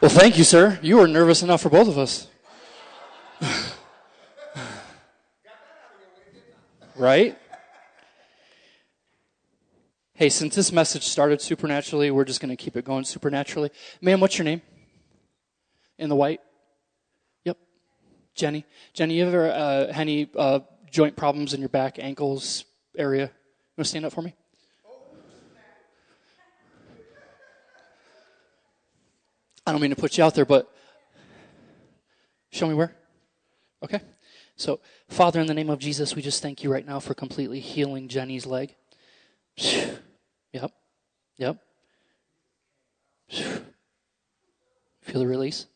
Well, thank you, sir. You were nervous enough for both of us. right? Hey, since this message started supernaturally, we're just going to keep it going supernaturally. Ma'am, what's your name? In the white? Yep. Jenny. Jenny, you ever uh, any uh, joint problems in your back, ankles area? You want to stand up for me? I don't mean to put you out there, but show me where. Okay. So, Father, in the name of Jesus, we just thank you right now for completely healing Jenny's leg. Yep. Yep. Feel the release?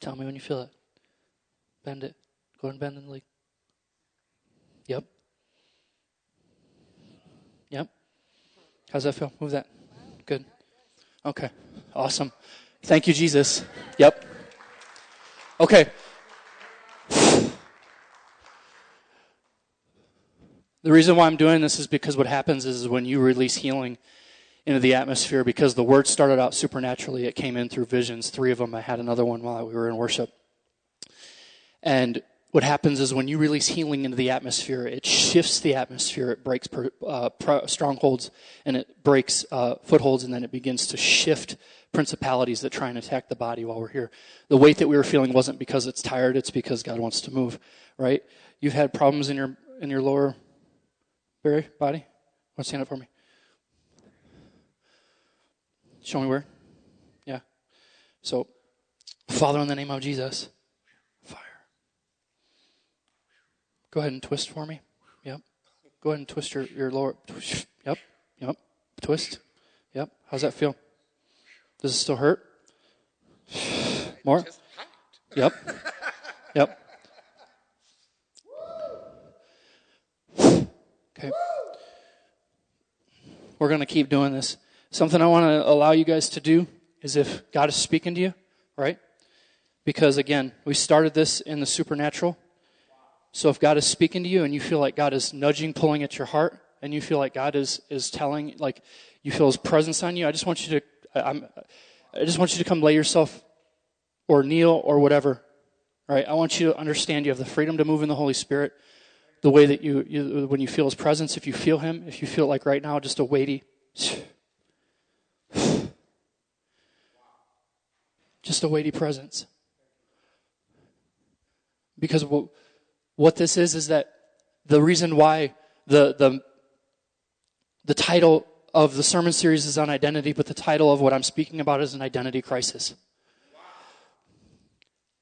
Tell me when you feel it. Bend it. Go and bend the leg. Yep. Yep. How's that feel? Move that. Good. Okay. Awesome. Thank you, Jesus. Yep. Okay. The reason why I'm doing this is because what happens is when you release healing into the atmosphere, because the word started out supernaturally, it came in through visions. Three of them. I had another one while we were in worship. And what happens is when you release healing into the atmosphere, it shifts the atmosphere, it breaks uh, strongholds, and it breaks uh, footholds, and then it begins to shift principalities that try and attack the body while we're here. The weight that we were feeling wasn't because it's tired; it's because God wants to move. Right? You've had problems in your in your lower Barry, body? Want to stand up for me? Show me where? Yeah. So, Father, in the name of Jesus, Go ahead and twist for me. Yep. Go ahead and twist your, your lower. Yep. Yep. Twist. Yep. How's that feel? Does it still hurt? More? Yep. Yep. Okay. We're going to keep doing this. Something I want to allow you guys to do is if God is speaking to you, right? Because again, we started this in the supernatural. So if God is speaking to you and you feel like God is nudging, pulling at your heart, and you feel like God is, is telling, like you feel His presence on you, I just want you to, I'm, I just want you to come lay yourself or kneel or whatever. Right? I want you to understand you have the freedom to move in the Holy Spirit the way that you, you, when you feel his presence, if you feel him, if you feel like right now, just a weighty, just a weighty presence. Because what, what this is, is that the reason why the, the, the title of the sermon series is on identity, but the title of what I'm speaking about is an identity crisis.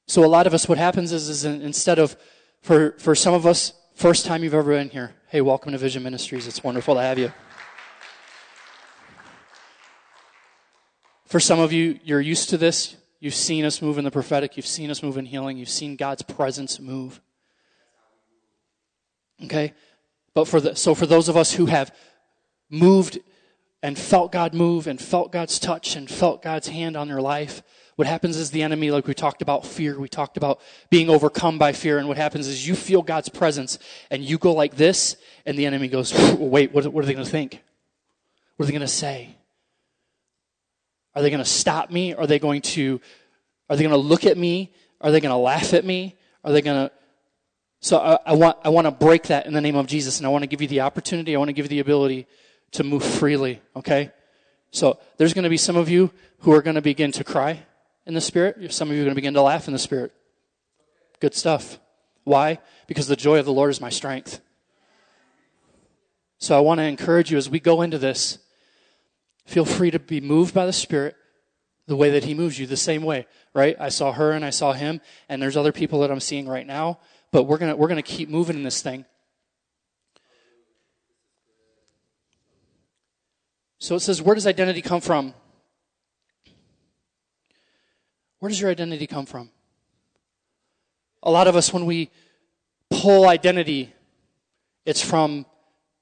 So a lot of us, what happens is, is instead of, for, for some of us, First time you've ever been here. Hey, welcome to Vision Ministries. It's wonderful to have you. For some of you, you're used to this. You've seen us move in the prophetic. You've seen us move in healing. You've seen God's presence move. Okay? But for the, so for those of us who have moved and felt God move and felt God's touch and felt God's hand on their life, what happens is the enemy, like we talked about fear, we talked about being overcome by fear, and what happens is you feel God's presence and you go like this, and the enemy goes, wait, what, what are they going to think? What are they going to say? Are they going to stop me? Are they going to, are they going to look at me? Are they going to laugh at me? Are they going to, so I, I, want, I want to break that in the name of Jesus, and I want to give you the opportunity, I want to give you the ability to move freely, okay? So there's going to be some of you who are going to begin to cry in the Spirit. Some of you are going to begin to laugh in the Spirit. Good stuff. Why? Because the joy of the Lord is my strength. So I want to encourage you as we go into this, feel free to be moved by the Spirit the way that He moves you, the same way, right? I saw her and I saw him, and there's other people that I'm seeing right now, but we're going to, we're going to keep moving in this thing. So it says, where does identity come from? Where does your identity come from? A lot of us, when we pull identity, it's from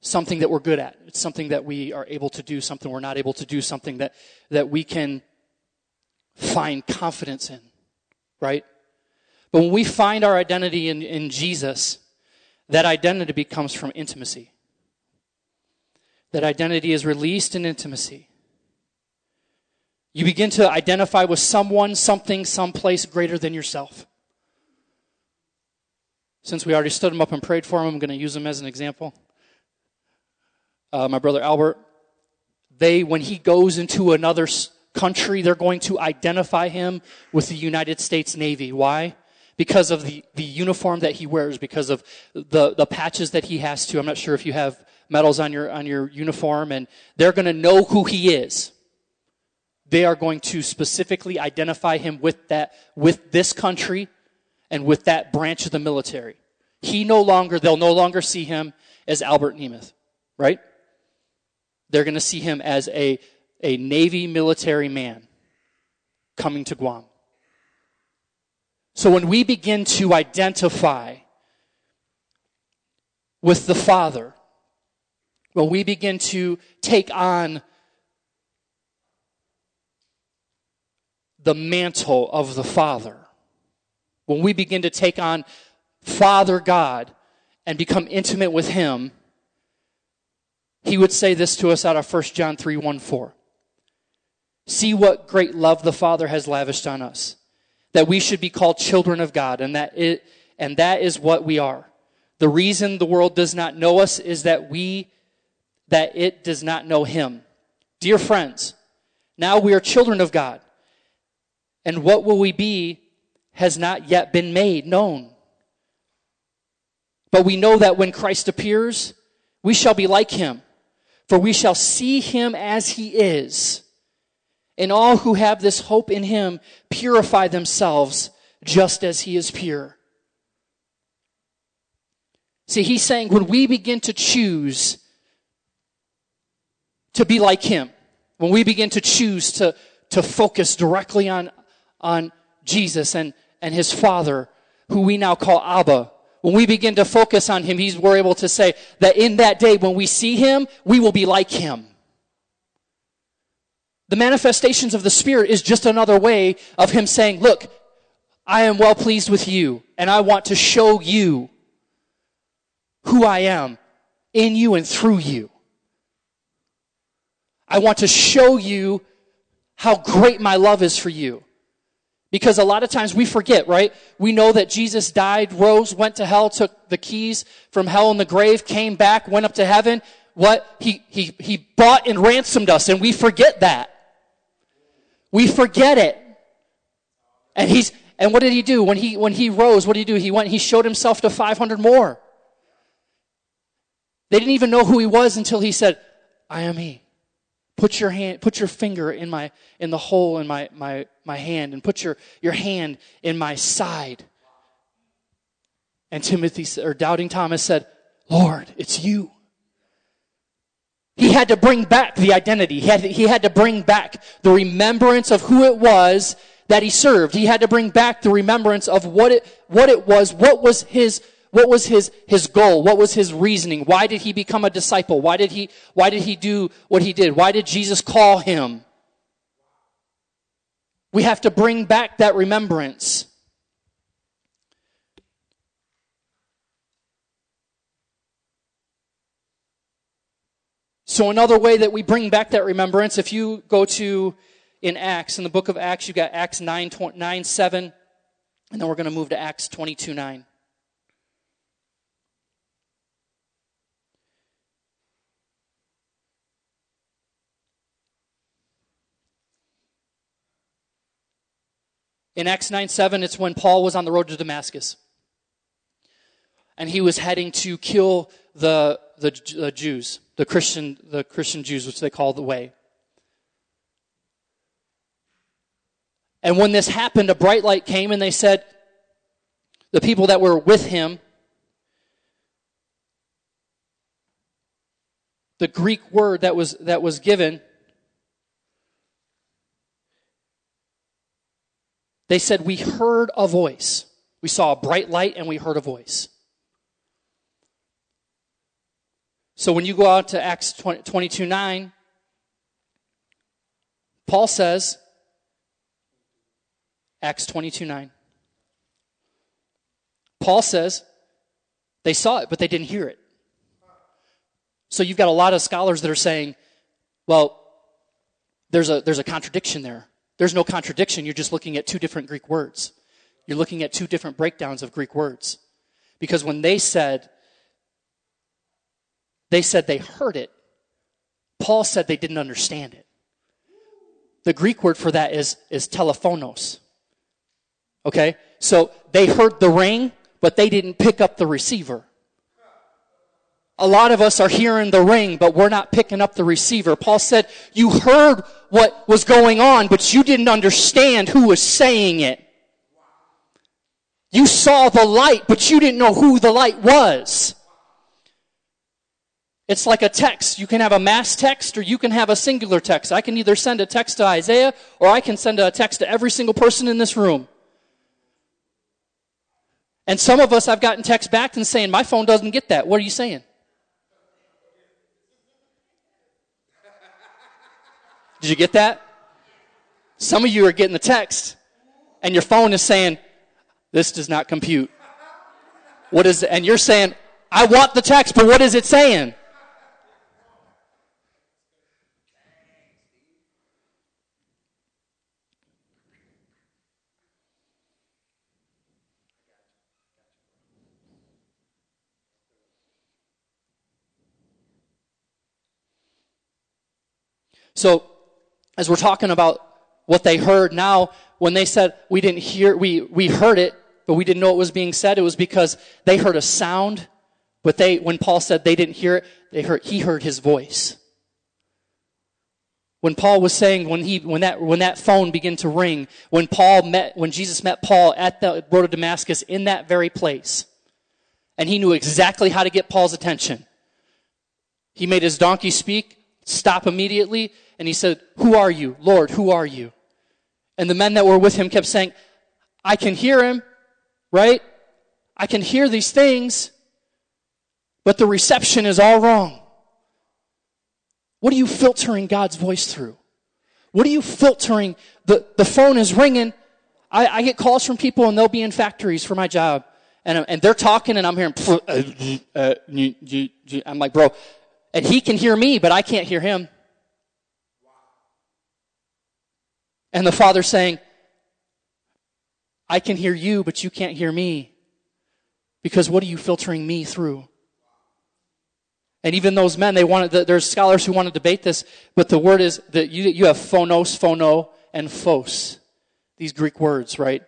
something that we're good at. It's something that we are able to do, something we're not able to do, something that, that we can find confidence in, right? But when we find our identity in, in Jesus, that identity becomes from intimacy. That identity is released in intimacy. You begin to identify with someone, something, someplace greater than yourself. Since we already stood him up and prayed for him, I'm going to use him as an example. Uh, my brother Albert, they, when he goes into another country, they're going to identify him with the United States Navy. Why? Because of the, the uniform that he wears, because of the, the patches that he has to. I'm not sure if you have medals on your, on your uniform, and they're going to know who he is. They are going to specifically identify him with that, with this country and with that branch of the military. He no longer, they'll no longer see him as Albert Nemeth, right? They're going to see him as a, a Navy military man coming to Guam. So when we begin to identify with the Father, when we begin to take on the mantle of the Father, when we begin to take on Father God and become intimate with Him, he would say this to us out of 1 John 3 1 4. See what great love the Father has lavished on us, that we should be called children of God, and that it, and that is what we are. The reason the world does not know us is that we, that it does not know Him. Dear friends, now we are children of God, and what will we be has not yet been made known. But we know that when Christ appears, we shall be like Him for we shall see him as he is. And all who have this hope in him purify themselves just as he is pure. See, he's saying when we begin to choose to be like him, when we begin to choose to, to focus directly on, on Jesus and, and his Father, who we now call Abba, when we begin to focus on him, he's, we're able to say that in that day, when we see him, we will be like him. The manifestations of the Spirit is just another way of him saying, look, I am well pleased with you, and I want to show you who I am in you and through you. I want to show you how great my love is for you. Because a lot of times we forget, right? We know that Jesus died, rose, went to hell, took the keys from hell and the grave, came back, went up to heaven. What? He, he, he bought and ransomed us, and we forget that. We forget it. And he's, and what did he do? When he, when he rose, what did he do? He went, he showed himself to 500 more. They didn't even know who he was until he said, I am he. Put your hand, put your finger in my, in the hole in my, my, my hand and put your, your hand in my side. And Timothy, or doubting Thomas said, Lord, it's you. He had to bring back the identity. He had, to, he had to bring back the remembrance of who it was that he served. He had to bring back the remembrance of what it, what it was, what was his what was his, his goal? What was his reasoning? Why did he become a disciple? Why did he, why did he do what he did? Why did Jesus call him? We have to bring back that remembrance. So another way that we bring back that remembrance, if you go to in Acts, in the book of Acts, you got Acts 9, 9 7, and then we're going to move to Acts 22, 9. In Acts 9 7, it's when Paul was on the road to Damascus. And he was heading to kill the, the, the Jews, the Christian, the Christian Jews, which they call the way. And when this happened, a bright light came and they said, the people that were with him, the Greek word that was, that was given They said, We heard a voice. We saw a bright light and we heard a voice. So when you go out to Acts 22 9, Paul says, Acts 22 9. Paul says, they saw it, but they didn't hear it. So you've got a lot of scholars that are saying, well, there's a, there's a contradiction there. There's no contradiction. You're just looking at two different Greek words. You're looking at two different breakdowns of Greek words. Because when they said, they said they heard it, Paul said they didn't understand it. The Greek word for that is, is telephonos. Okay? So they heard the ring, but they didn't pick up the receiver. A lot of us are hearing the ring, but we're not picking up the receiver. Paul said, you heard what was going on, but you didn't understand who was saying it. You saw the light, but you didn't know who the light was. It's like a text. You can have a mass text or you can have a singular text. I can either send a text to Isaiah or I can send a text to every single person in this room. And some of us, I've gotten text back and saying, my phone doesn't get that. What are you saying? Did you get that? Some of you are getting the text and your phone is saying, this does not compute. What is? And you're saying, I want the text, but what is it saying? So, as we're talking about what they heard now, when they said we didn't hear, we, we heard it, but we didn't know it was being said, it was because they heard a sound, but they, when Paul said they didn't hear it, they heard, he heard his voice. When Paul was saying, when he, when that, when that phone began to ring, when Paul met, when Jesus met Paul at the road of Damascus in that very place, and he knew exactly how to get Paul's attention. He made his donkey speak, stop immediately, and he said, Who are you? Lord, who are you? And the men that were with him kept saying, I can hear him, right? I can hear these things, but the reception is all wrong. What are you filtering God's voice through? What are you filtering? The, the phone is ringing. I, I get calls from people and they'll be in factories for my job. And, and they're talking and I'm hearing, uh, uh, I'm like, bro, and he can hear me, but I can't hear him. And the father saying, I can hear you, but you can't hear me. Because what are you filtering me through? And even those men, they wanted, there's scholars who want to debate this, but the word is that you, you have phonos, phono, and phos. These Greek words, right?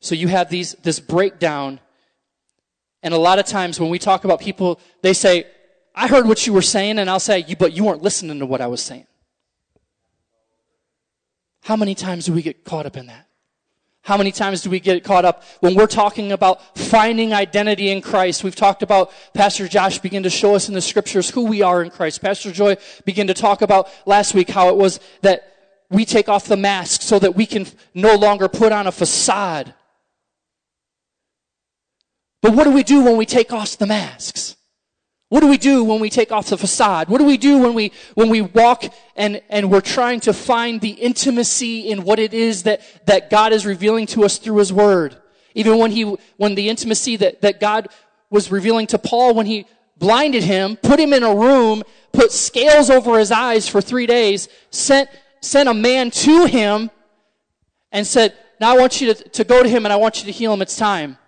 So you have these, this breakdown. And a lot of times when we talk about people, they say, I heard what you were saying, and I'll say, but you weren't listening to what I was saying. How many times do we get caught up in that? How many times do we get caught up when we're talking about finding identity in Christ? We've talked about Pastor Josh begin to show us in the scriptures who we are in Christ. Pastor Joy began to talk about last week how it was that we take off the mask so that we can no longer put on a facade. But what do we do when we take off the masks? What do we do when we take off the facade? What do we do when we, when we walk and, and we're trying to find the intimacy in what it is that, that God is revealing to us through His Word? Even when he, when the intimacy that, that God was revealing to Paul when he blinded him, put him in a room, put scales over his eyes for three days, sent, sent a man to him and said, now I want you to, to go to him and I want you to heal him. It's time.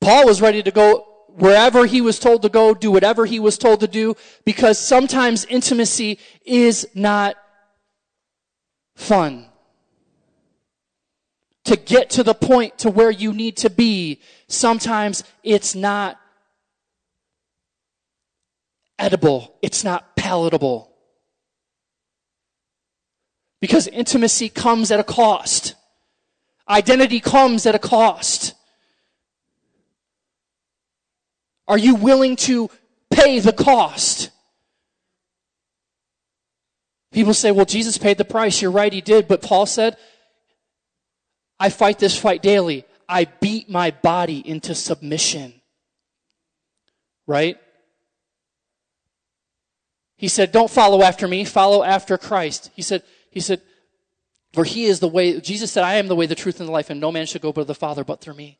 Paul was ready to go wherever he was told to go, do whatever he was told to do, because sometimes intimacy is not fun. To get to the point to where you need to be, sometimes it's not edible. It's not palatable. Because intimacy comes at a cost. Identity comes at a cost. Are you willing to pay the cost? People say, well, Jesus paid the price. You're right, he did. But Paul said, I fight this fight daily. I beat my body into submission. Right? He said, don't follow after me, follow after Christ. He said, he said, for he is the way, Jesus said, I am the way, the truth, and the life, and no man should go to the Father but through me.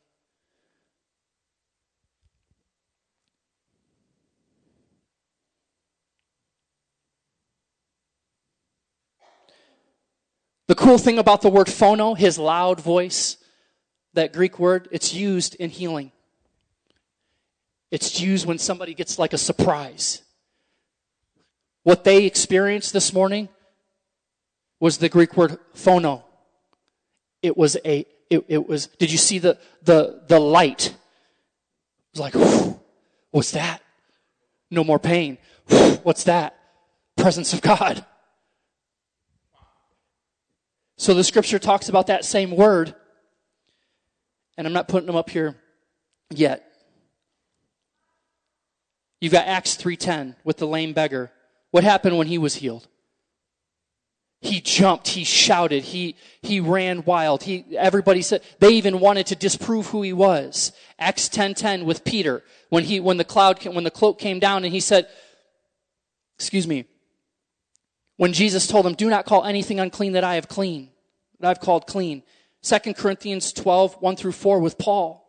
The cool thing about the word phono, his loud voice, that Greek word, it's used in healing. It's used when somebody gets like a surprise. What they experienced this morning was the Greek word phono. It was a, it, it was, did you see the, the, the light? It was like, what's that? No more pain. What's that? Presence of God. So the scripture talks about that same word, and I'm not putting them up here yet. You've got Acts 3:10 with the lame beggar. What happened when he was healed? He jumped, he shouted, he, he ran wild. He, everybody said, they even wanted to disprove who he was. Acts 10:10 with Peter, when he, when the cloud, when the cloak came down and he said, excuse me, when Jesus told him, do not call anything unclean that I have clean, that I've called clean. 2 Corinthians 12, 1 through 4 with Paul.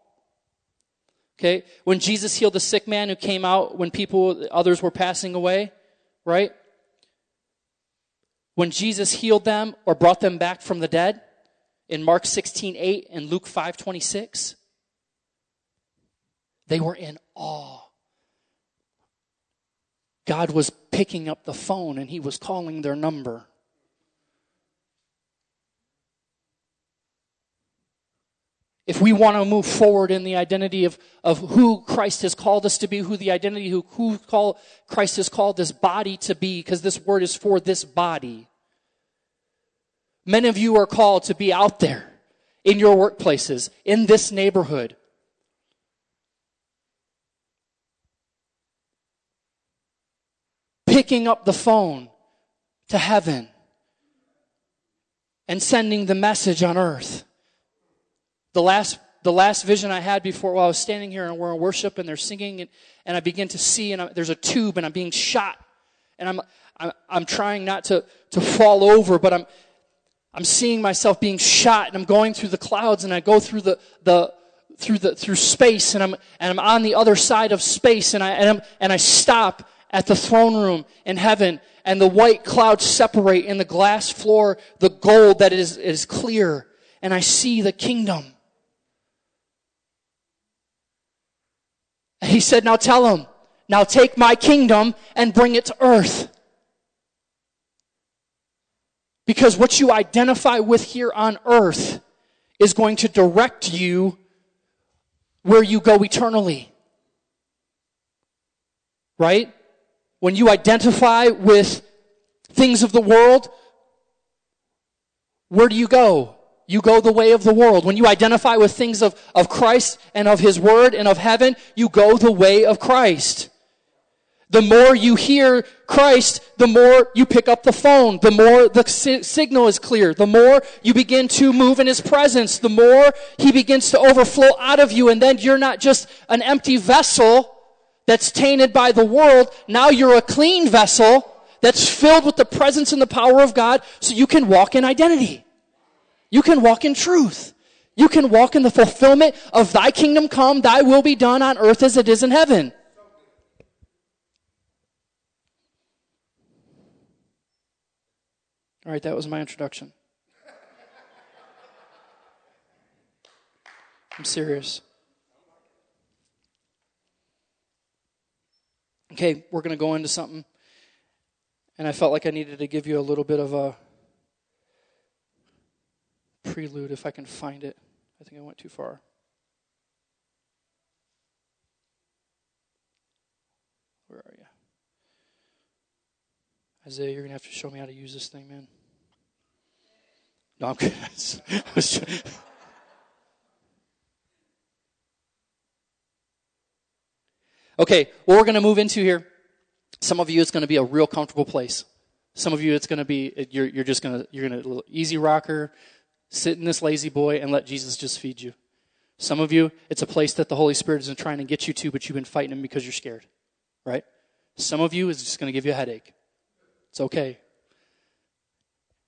Okay? When Jesus healed the sick man who came out when people, others were passing away, right? When Jesus healed them or brought them back from the dead in Mark 16, 8 and Luke 5, 26, they were in awe. God was picking up the phone and he was calling their number. if we want to move forward in the identity of, of who Christ has called us to be, who the identity who, who call, Christ has called this body to be, because this word is for this body. Many of you are called to be out there in your workplaces, in this neighborhood. Picking up the phone to heaven and sending the message on earth. The last, the last vision I had before while I was standing here and we're in worship and they're singing and, and I begin to see and I, there's a tube and I'm being shot and I'm, I'm, I'm trying not to, to fall over, but I'm, I'm seeing myself being shot and I'm going through the clouds and I go through the, the, through the, through space and I'm, and I'm on the other side of space and I, and, I'm, and I stop at the throne room in heaven and the white clouds separate in the glass floor, the gold that is, is clear and I see the kingdom. He said, now tell him, now take my kingdom and bring it to earth. Because what you identify with here on earth is going to direct you where you go eternally. Right? When you identify with things of the world, where do you go? You go the way of the world. When you identify with things of, of Christ and of His Word and of heaven, you go the way of Christ. The more you hear Christ, the more you pick up the phone, the more the si- signal is clear, the more you begin to move in His presence, the more He begins to overflow out of you, and then you're not just an empty vessel that's tainted by the world. Now you're a clean vessel that's filled with the presence and the power of God so you can walk in identity. You can walk in truth. You can walk in the fulfillment of thy kingdom come, thy will be done on earth as it is in heaven. All right, that was my introduction. I'm serious. Okay, we're going to go into something. And I felt like I needed to give you a little bit of a prelude if I can find it. I think I went too far. Where are you? Isaiah, you're going to have to show me how to use this thing, man. No, I'm kidding. Okay, what we're going to move into here, some of you, it's going to be a real comfortable place. Some of you, it's going to be, you're, you're just going to, you're going to, easy rocker, sit in this lazy boy and let Jesus just feed you. Some of you, it's a place that the Holy Spirit isn't trying to get you to, but you've been fighting him because you're scared, right? Some of you is just going to give you a headache. It's okay.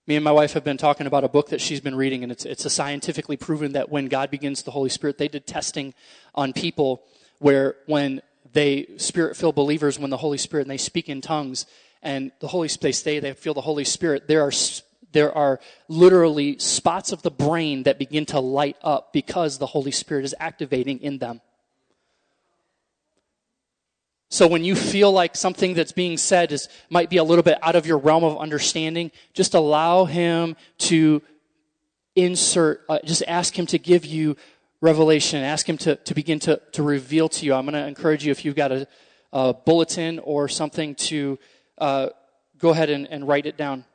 Me and my wife have been talking about a book that she's been reading, and it's, it's a scientifically proven that when God begins the Holy Spirit, they did testing on people where when they spirit filled believers, when the Holy Spirit and they speak in tongues, and the Holy they stay, they feel the Holy Spirit. There are There are literally spots of the brain that begin to light up because the Holy Spirit is activating in them. So when you feel like something that's being said is might be a little bit out of your realm of understanding, just allow him to insert, uh, just ask him to give you revelation. Ask him to, to begin to, to reveal to you. I'm going to encourage you if you've got a, a bulletin or something to uh, go ahead and, and write it down.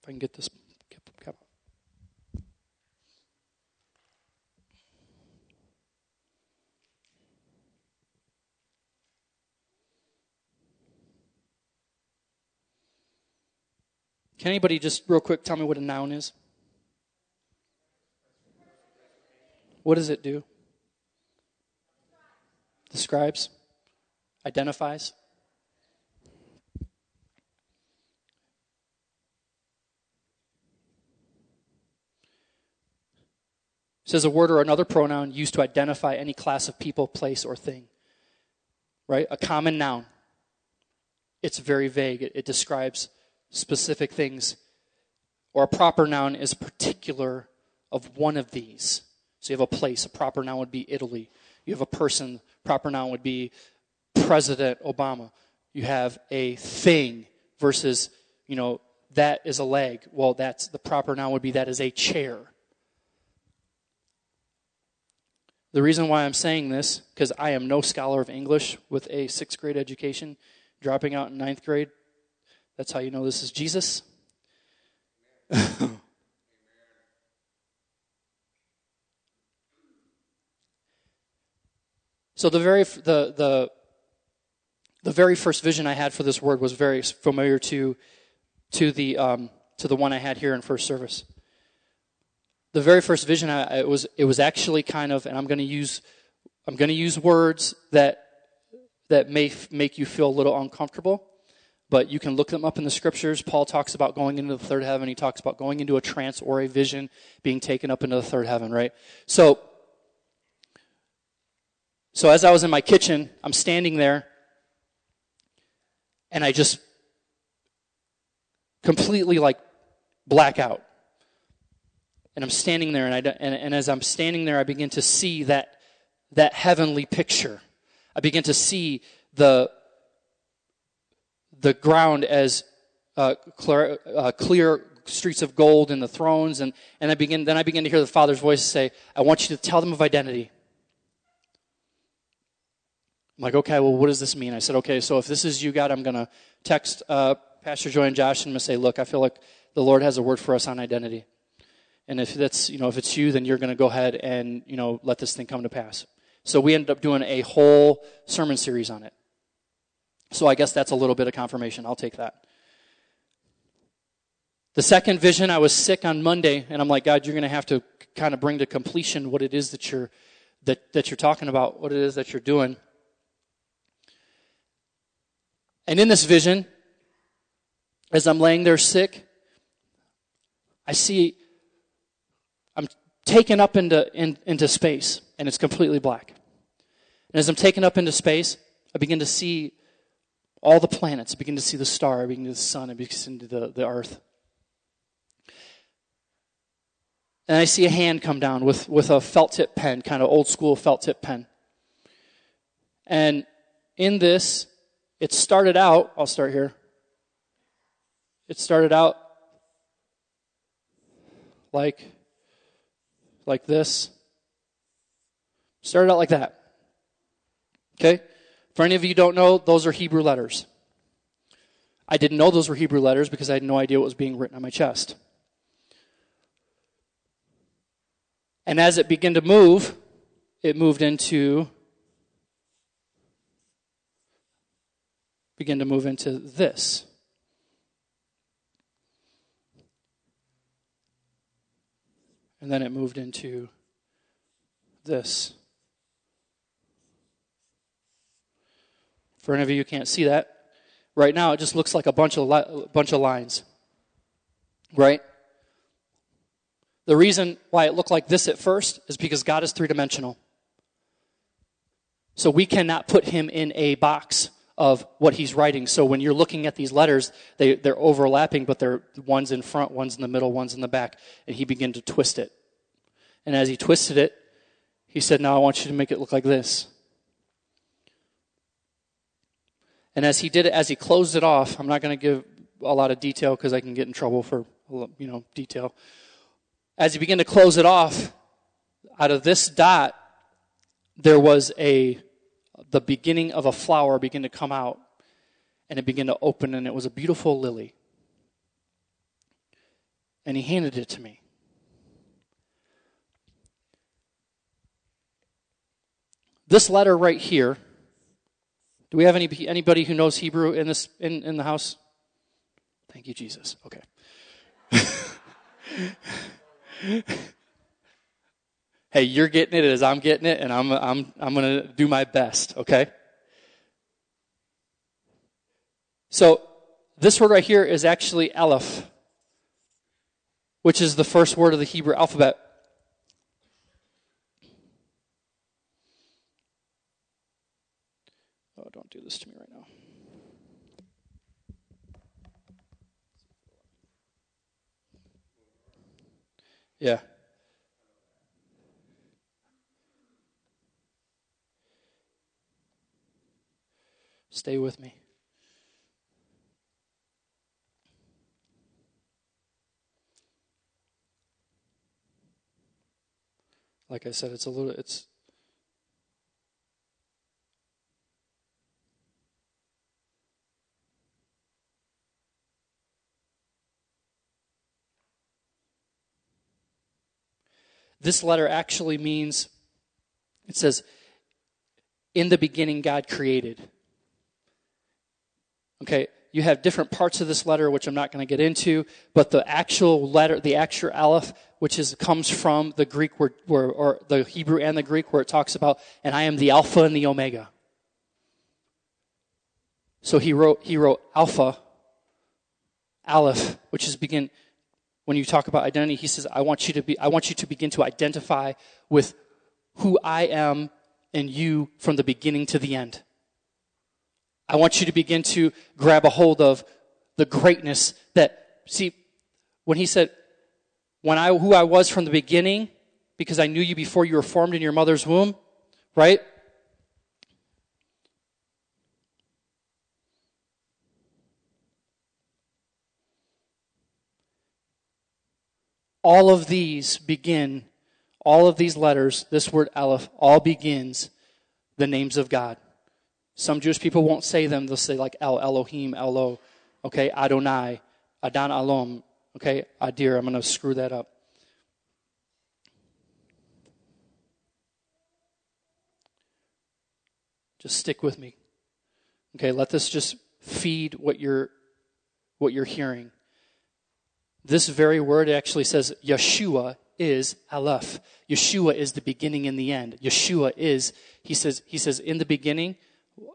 If I can get this Can anybody just real quick tell me what a noun is? What does it do? Describes, identifies. says a word or another pronoun used to identify any class of people, place, or thing. Right? A common noun. It's very vague. It, it describes specific things, or a proper noun is particular of one of these. So you have a place, a proper noun would be Italy. You have a person, proper noun would be President Obama. You have a thing versus, you know, that is a leg. Well, that's the proper noun would be that is a chair. The reason why I'm saying this, because I am no scholar of English with a sixth grade education, dropping out in ninth grade, that's how you know this is Jesus. so the very the the the very first vision I had for this word was very familiar to to the um, to the one I had here in first service. The very first vision I, it was it was actually kind of, and I'm going to use I'm going to use words that that may make you feel a little uncomfortable but you can look them up in the scriptures. Paul talks about going into the third heaven. He talks about going into a trance or a vision, being taken up into the third heaven, right? So, so as I was in my kitchen, I'm standing there, and I just completely like black out. And I'm standing there, and, I, and, and as I'm standing there, I begin to see that, that heavenly picture. I begin to see the, the ground as uh, clear, uh, clear, streets of gold and the thrones. And, and I begin, then I begin to hear the Father's voice say, I want you to tell them of identity. I'm like, okay, well, what does this mean? I said, okay, so if this is you, God, I'm going to text uh, Pastor Joy and Josh and I'm going to say, look, I feel like the Lord has a word for us on identity. And if that's, you know, if it's you, then you're going to go ahead and, you know, let this thing come to pass. So we ended up doing a whole sermon series on it. So I guess that's a little bit of confirmation. I'll take that. The second vision, I was sick on Monday, and I'm like, God, you're going to have to kind of bring to completion what it is that you're that, that you're talking about, what it is that you're doing. And in this vision, as I'm laying there sick, I see I'm taken up into, in, into space, and it's completely black. And as I'm taken up into space, I begin to see all the planets. Begin to see the star. Begin to see the sun. I begin to see the, the earth. And I see a hand come down with, with a felt tip pen, kind of old school felt tip pen. And in this, it started out, I'll start here. It started out like, like this. Started out like that. Okay? For any of you don't know, those are Hebrew letters. I didn't know those were Hebrew letters because I had no idea what was being written on my chest. And as it began to move, it moved into begin to move into this. And then it moved into this. For any of you who can't see that, right now it just looks like a bunch of li- bunch of lines. Right? The reason why it looked like this at first is because God is three dimensional. So we cannot put him in a box of what he's writing. So when you're looking at these letters, they, they're overlapping, but they're one's in front, one's in the middle, one's in the back. And he began to twist it. And as he twisted it, he said, Now I want you to make it look like this. And as he did it, as he closed it off, I'm not going to give a lot of detail because I can get in trouble for, you know, detail. As he began to close it off, out of this dot, there was a, the beginning of a flower began to come out and it began to open and it was a beautiful lily. And he handed it to me. This letter right here do we have any, anybody who knows Hebrew in, this, in, in the house? Thank you, Jesus. Okay. hey, you're getting it as I'm getting it, and I'm, I'm, I'm going to do my best, okay? So, this word right here is actually Aleph, which is the first word of the Hebrew alphabet. don't do this to me right now. Yeah. Stay with me. Like I said, it's a little, it's This letter actually means, it says, in the beginning, God created. Okay, you have different parts of this letter, which I'm not going to get into, but the actual letter, the actual aleph, which is comes from the Greek word, where, or the Hebrew and the Greek, where it talks about, and I am the Alpha and the Omega. So he wrote, he wrote Alpha, Aleph, which is begin, when you talk about identity, he says, I want you to be, I want you to begin to identify with who I am and you from the beginning to the end. I want you to begin to grab a hold of the greatness that, see, when he said, when I, who I was from the beginning, because I knew you before you were formed in your mother's womb, right? All of these begin, all of these letters, this word Aleph, all begins the names of God. Some Jewish people won't say them. They'll say like El, Elohim, Elo, okay, Adonai, Adon Alom, okay, Adir. I'm going to screw that up. Just stick with me. Okay, let this just feed what you're what you're hearing. This very word actually says Yeshua is Aleph. Yeshua is the beginning and the end. Yeshua is, he says, he says in the beginning,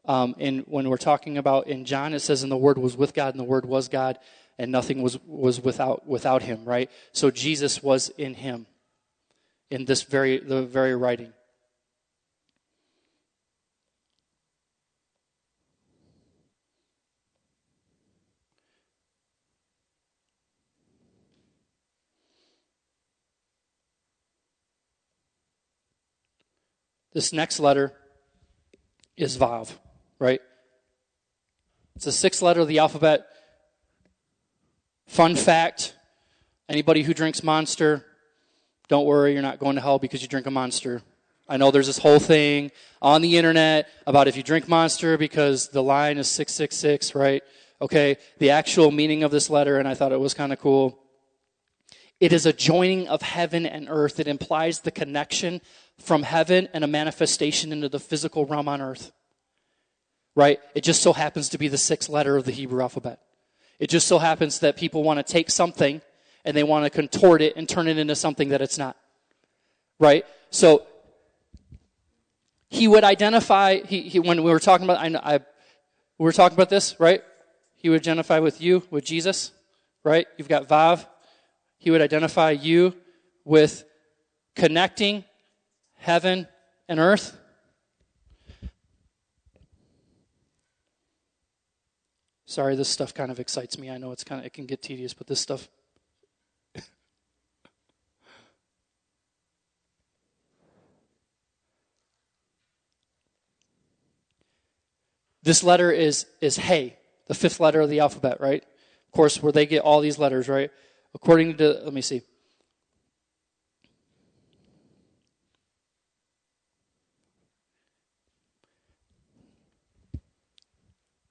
um, and when we're talking about in John, it says, and the word was with God, and the word was God, and nothing was, was without, without him, right? So Jesus was in him, in this very, the very writing. This next letter is Vav, right? It's the sixth letter of the alphabet. Fun fact anybody who drinks Monster, don't worry, you're not going to hell because you drink a Monster. I know there's this whole thing on the internet about if you drink Monster because the line is 666, right? Okay, the actual meaning of this letter, and I thought it was kind of cool. It is a joining of heaven and earth. It implies the connection from heaven and a manifestation into the physical realm on earth. Right? It just so happens to be the sixth letter of the Hebrew alphabet. It just so happens that people want to take something and they want to contort it and turn it into something that it's not. Right? So, he would identify, he, he when we were talking about, I, I, we were talking about this, right? He would identify with you, with Jesus, right? You've got Vav. He would identify you with connecting heaven and earth. Sorry, this stuff kind of excites me. I know it's kind of it can get tedious, but this stuff This letter is is hey, the fifth letter of the alphabet, right? Of course, where they get all these letters, right? According to let me see.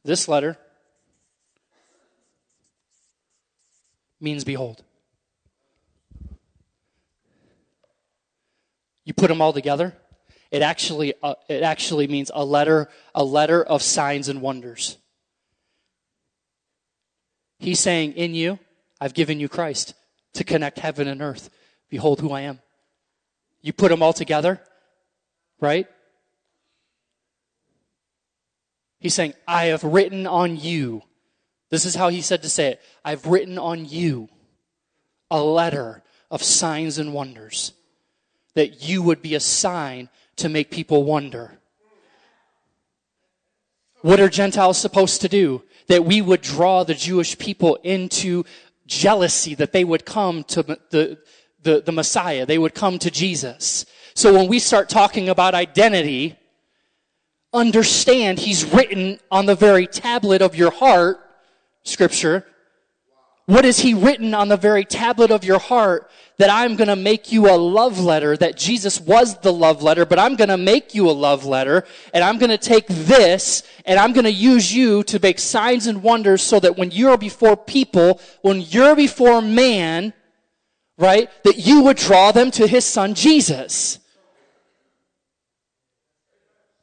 This letter means behold. You put them all together, it actually, uh, it actually means a letter, a letter of signs and wonders. He's saying, in you, I've given you Christ to connect heaven and earth. Behold who I am. You put them all together, right? He's saying, I have written on you. This is how he said to say it. I've written on you a letter of signs and wonders that you would be a sign to make people wonder. What are Gentiles supposed to do? That we would draw the Jewish people into jealousy, that they would come to the, the, the Messiah, they would come to Jesus. So when we start talking about identity, understand he's written on the very tablet of your heart, scripture. What is he written on the very tablet of your heart that I'm going to make you a love letter, that Jesus was the love letter, but I'm going to make you a love letter, and I'm going to take this, and I'm going to use you to make signs and wonders so that when you're before people, when you're before man, right, that you would draw them to his son Jesus.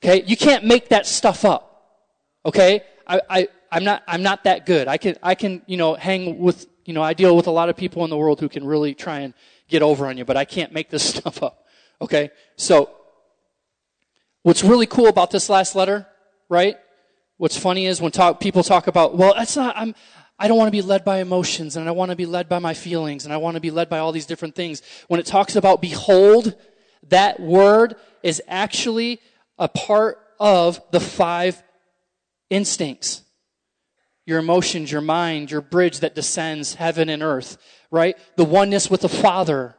Okay, you can't make that stuff up. Okay, I, I, I'm not, I'm not that good. I can, I can, you know, hang with, you know, I deal with a lot of people in the world who can really try and get over on you, but I can't make this stuff up. Okay, so what's really cool about this last letter, right? What's funny is when talk, people talk about, well, that's not, I'm, I don't want to be led by emotions and I want to be led by my feelings and I want to be led by all these different things. When it talks about behold, that word is actually a part of the five instincts. Your emotions, your mind, your bridge that descends heaven and earth, right? The oneness with the Father.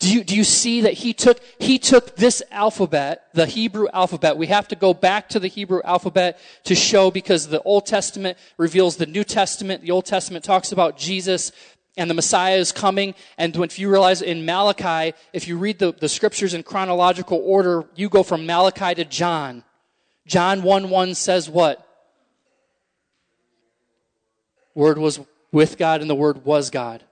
Do you, do you see that he took, he took this alphabet, the Hebrew alphabet. We have to go back to the Hebrew alphabet to show because the Old Testament reveals the New Testament. The Old Testament talks about Jesus and the Messiah is coming. And if you realize in Malachi, if you read the, the scriptures in chronological order, you go from Malachi to John. John 1 1 says what? Word was with God and the Word was God.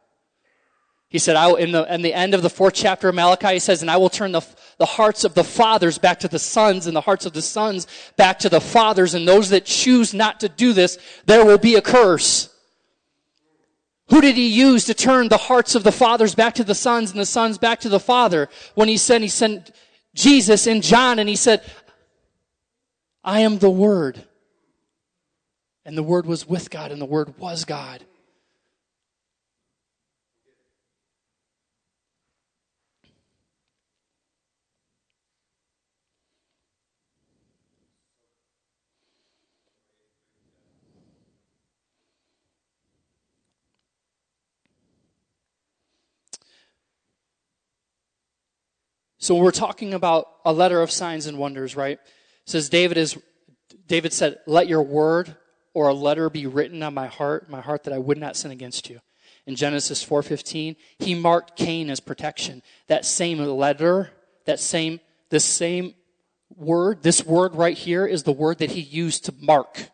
He said, I, in, the, in the end of the fourth chapter of Malachi, he says, and I will turn the, the hearts of the fathers back to the sons and the hearts of the sons back to the fathers. And those that choose not to do this, there will be a curse. Who did he use to turn the hearts of the fathers back to the sons and the sons back to the father? When he sent, he sent Jesus in John and he said, I am the Word. And the Word was with God and the Word was God. So when we're talking about a letter of signs and wonders, right? It says David is David said, "Let your word or a letter be written on my heart, my heart that I would not sin against you." In Genesis 4:15, he marked Cain as protection. That same letter, that same this same word, this word right here is the word that he used to mark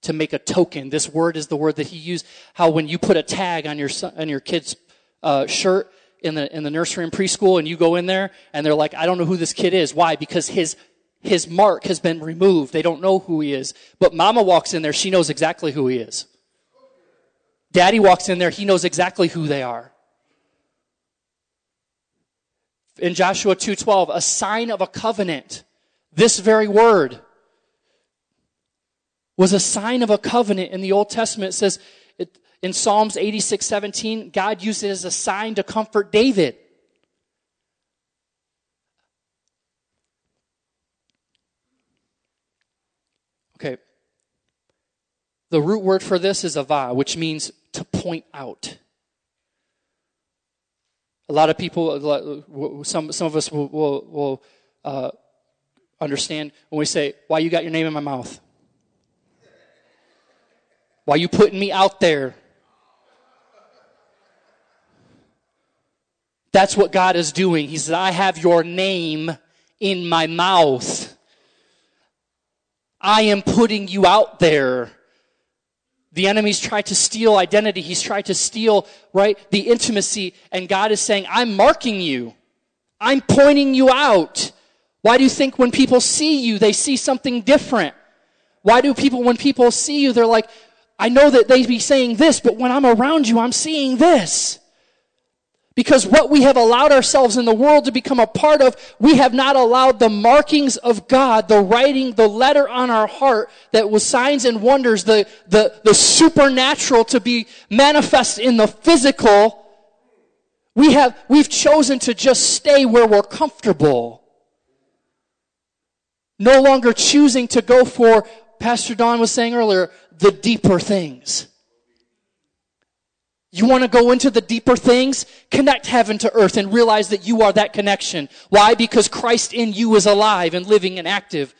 to make a token. This word is the word that he used. How when you put a tag on your son, on your kid's uh, shirt, in the, in the nursery and preschool and you go in there and they're like, I don't know who this kid is. Why? Because his, his mark has been removed. They don't know who he is. But mama walks in there, she knows exactly who he is. Daddy walks in there, he knows exactly who they are. In Joshua 2:12, a sign of a covenant. This very word was a sign of a covenant in the Old Testament. It says it, in Psalms 86, 17, God used it as a sign to comfort David. Okay. the root word for this is ava, which means to point out. A lot of people, some, some of us will, will, will uh, understand when we say, Why you got your name in my mouth? Why you putting me out there? That's what God is doing. He said, I have your name in my mouth. I am putting you out there. The enemy's tried to steal identity. He's tried to steal, right, the intimacy. And God is saying, I'm marking you. I'm pointing you out. Why do you think when people see you, they see something different? Why do people, when people see you, they're like, I know that they be saying this, but when I'm around you, I'm seeing this. Because what we have allowed ourselves in the world to become a part of, we have not allowed the markings of God, the writing, the letter on our heart that was signs and wonders, the, the, the supernatural to be manifest in the physical. We have, we've chosen to just stay where we're comfortable. No longer choosing to go for, Pastor Don was saying earlier, the deeper things. You want to go into the deeper things? Connect heaven to earth and realize that you are that connection. Why? Because Christ in you is alive and living and active.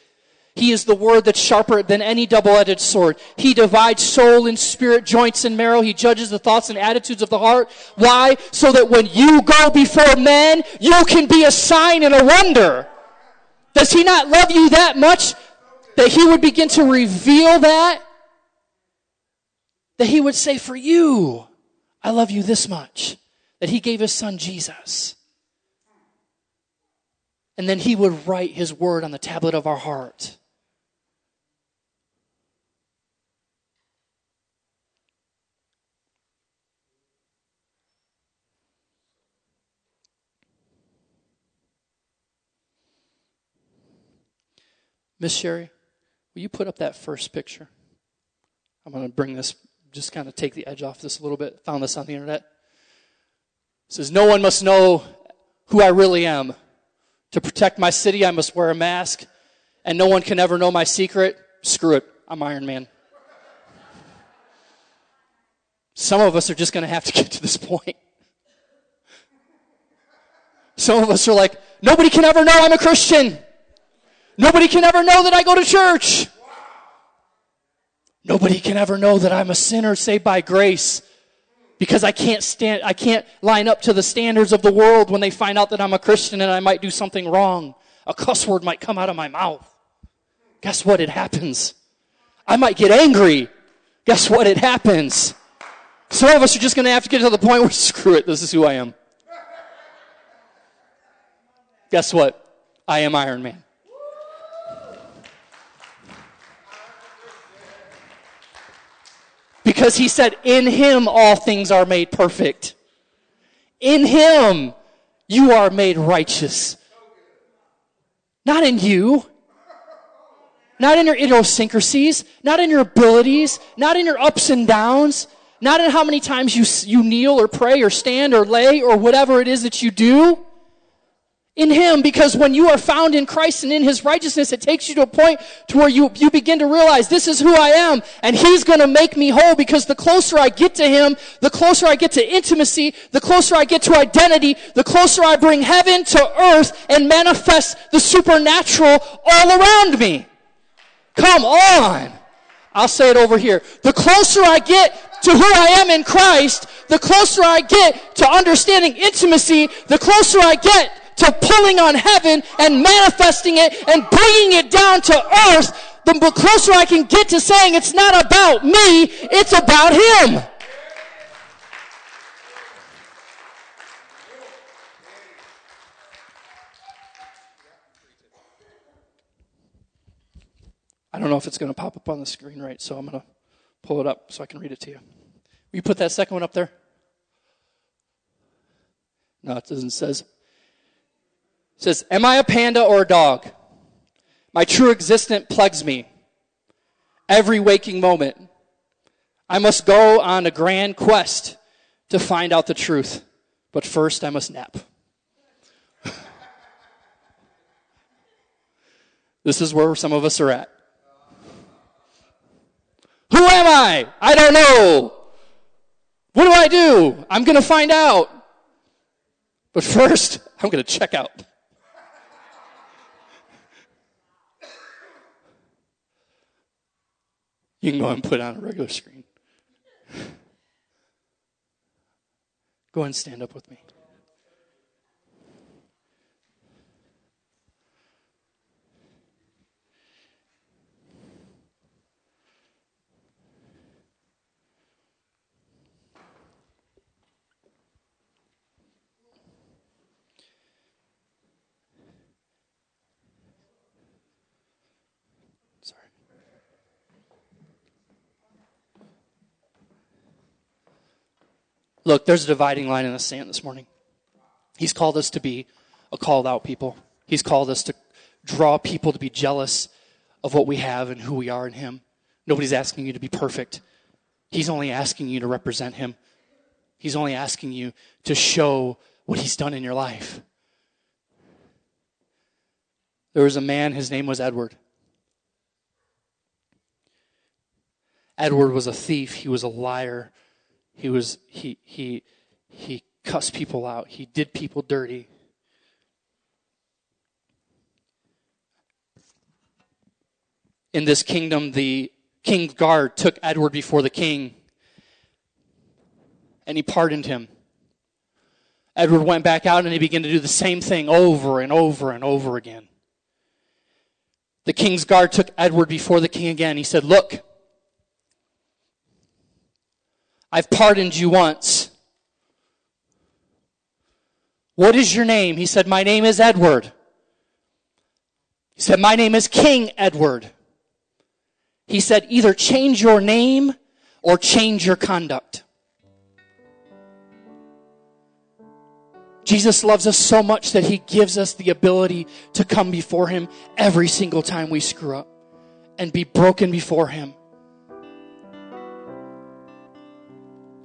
He is the word that's sharper than any double-edged sword. He divides soul and spirit, joints and marrow. He judges the thoughts and attitudes of the heart. Why? So that when you go before men, you can be a sign and a wonder. Does he not love you that much that he would begin to reveal that? That he would say, for you, I love you this much that he gave his son Jesus. And then he would write his word on the tablet of our heart. Miss Sherry, will you put up that first picture? I'm going to bring this just kind of take the edge off this a little bit. Found this on the internet. It says, No one must know who I really am. To protect my city, I must wear a mask, and no one can ever know my secret. Screw it. I'm Iron Man. Some of us are just going to have to get to this point. Some of us are like, nobody can ever know I'm a Christian. Nobody can ever know that I go to church. Nobody can ever know that I'm a sinner saved by grace because I can't stand, I can't line up to the standards of the world when they find out that I'm a Christian and I might do something wrong. A cuss word might come out of my mouth. Guess what? It happens. I might get angry. Guess what? It happens. Some of us are just going to have to get to the point where screw it. This is who I am. Guess what? I am Iron Man. Because he said, in him all things are made perfect. In him you are made righteous. Not in you. Not in your idiosyncrasies. Not in your abilities. Not in your ups and downs. Not in how many times you, you kneel or pray or stand or lay or whatever it is that you do in Him because when you are found in Christ and in His righteousness, it takes you to a point to where you, you begin to realize this is who I am and He's gonna make me whole because the closer I get to Him, the closer I get to intimacy, the closer I get to identity, the closer I bring heaven to earth and manifest the supernatural all around me. Come on. I'll say it over here. The closer I get to who I am in Christ, the closer I get to understanding intimacy, the closer I get to pulling on heaven and manifesting it and bringing it down to earth, the closer I can get to saying it's not about me, it's about Him. I don't know if it's going to pop up on the screen right, so I'm going to pull it up so I can read it to you. Will you put that second one up there? No, it doesn't. Says, says, Am I a panda or a dog? My true existence plagues me every waking moment. I must go on a grand quest to find out the truth, but first I must nap. this is where some of us are at. Who am I? I don't know. What do I do? I'm going to find out. But first, I'm going to check out. You can go and put on a regular screen. Go and stand up with me. Look, there's a dividing line in the sand this morning. He's called us to be a called out people. He's called us to draw people to be jealous of what we have and who we are in Him. Nobody's asking you to be perfect. He's only asking you to represent Him. He's only asking you to show what He's done in your life. There was a man, his name was Edward. Edward was a thief, he was a liar, he was he he he cussed people out. He did people dirty. In this kingdom, the king's guard took Edward before the king and he pardoned him. Edward went back out and he began to do the same thing over and over and over again. The king's guard took Edward before the king again. He said, Look, I've pardoned you once. What is your name? He said, My name is Edward. He said, My name is King Edward. He said, Either change your name or change your conduct. Jesus loves us so much that he gives us the ability to come before him every single time we screw up and be broken before him.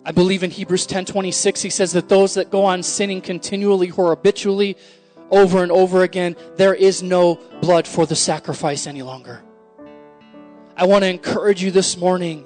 I believe in Hebrews 10:26 he says that those that go on sinning continually or habitually over and over again, there is no blood for the sacrifice any longer. I want to encourage you this morning.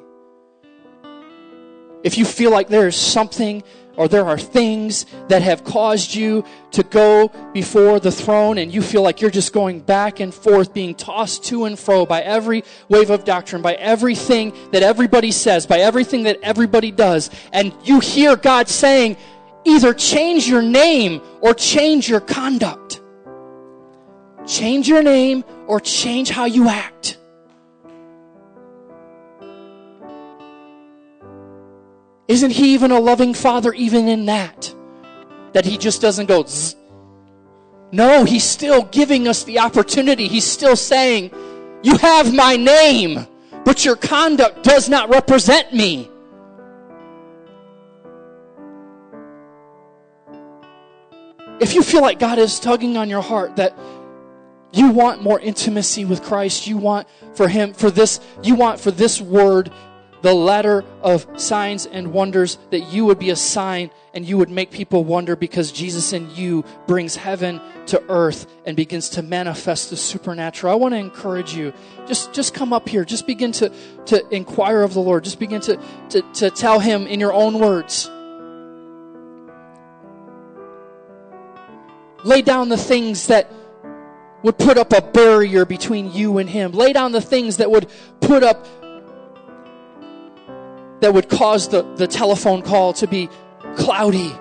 If you feel like there is something or there are things that have caused you to go before the throne and you feel like you're just going back and forth, being tossed to and fro by every wave of doctrine, by everything that everybody says, by everything that everybody does, and you hear God saying, either change your name or change your conduct. Change your name or change how you act. Isn't he even a loving father even in that? That he just doesn't go, Zzz. no, he's still giving us the opportunity. He's still saying, you have my name, but your conduct does not represent me. If you feel like God is tugging on your heart that you want more intimacy with Christ, you want for him for this you want for this word the letter of signs and wonders, that you would be a sign and you would make people wonder because Jesus in you brings heaven to earth and begins to manifest the supernatural. I want to encourage you. Just, just come up here. Just begin to, to inquire of the Lord. Just begin to, to, to tell Him in your own words. Lay down the things that would put up a barrier between you and Him. Lay down the things that would put up that would cause the, the telephone call to be cloudy.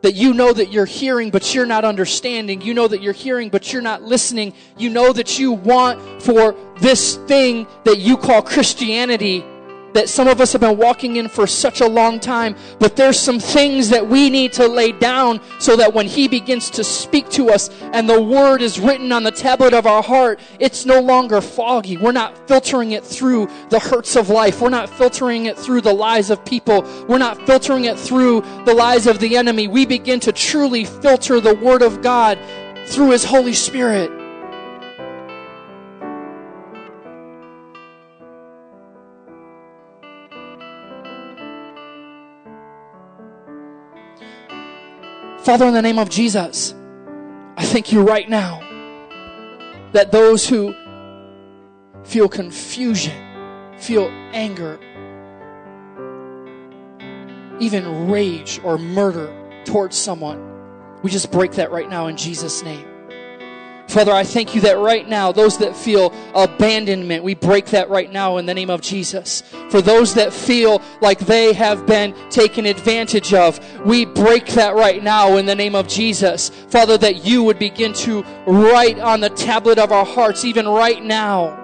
That you know that you're hearing, but you're not understanding. You know that you're hearing, but you're not listening. You know that you want for this thing that you call Christianity that some of us have been walking in for such a long time, but there's some things that we need to lay down so that when He begins to speak to us and the Word is written on the tablet of our heart, it's no longer foggy. We're not filtering it through the hurts of life. We're not filtering it through the lies of people. We're not filtering it through the lies of the enemy. We begin to truly filter the Word of God through His Holy Spirit. Father, in the name of Jesus, I thank you right now that those who feel confusion, feel anger, even rage or murder towards someone, we just break that right now in Jesus' name. Father, I thank you that right now, those that feel abandonment, we break that right now in the name of Jesus. For those that feel like they have been taken advantage of, we break that right now in the name of Jesus. Father, that you would begin to write on the tablet of our hearts, even right now.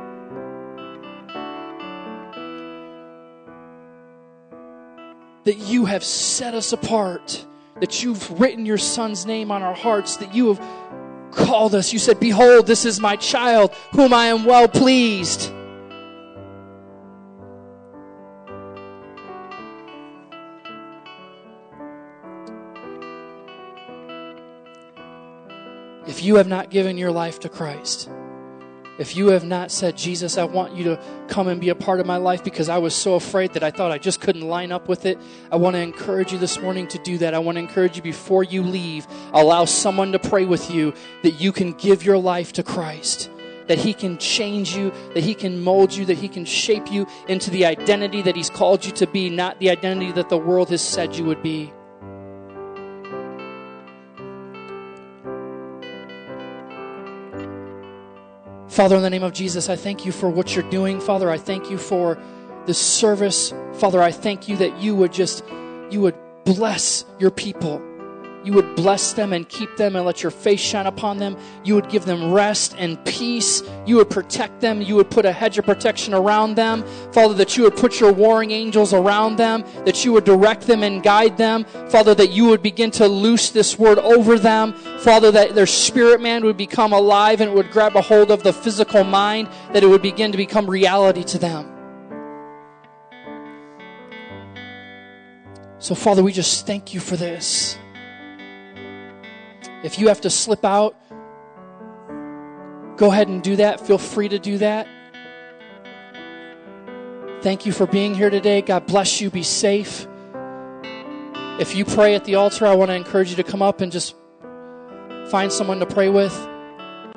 That you have set us apart, that you've written your son's name on our hearts, that you have called us. You said, Behold, this is my child, whom I am well pleased. If you have not given your life to Christ, if you have not said, Jesus, I want you to come and be a part of my life because I was so afraid that I thought I just couldn't line up with it, I want to encourage you this morning to do that. I want to encourage you before you leave, allow someone to pray with you that you can give your life to Christ. That He can change you, that He can mold you, that He can shape you into the identity that He's called you to be, not the identity that the world has said you would be. Father, in the name of Jesus, I thank you for what you're doing. Father, I thank you for this service. Father, I thank you that you would just, you would bless your people you would bless them and keep them and let your face shine upon them. You would give them rest and peace. You would protect them. You would put a hedge of protection around them. Father, that you would put your warring angels around them, that you would direct them and guide them. Father, that you would begin to loose this word over them. Father, that their spirit man would become alive and it would grab a hold of the physical mind, that it would begin to become reality to them. So, Father, we just thank you for this. If you have to slip out, go ahead and do that. Feel free to do that. Thank you for being here today. God bless you. Be safe. If you pray at the altar, I want to encourage you to come up and just find someone to pray with.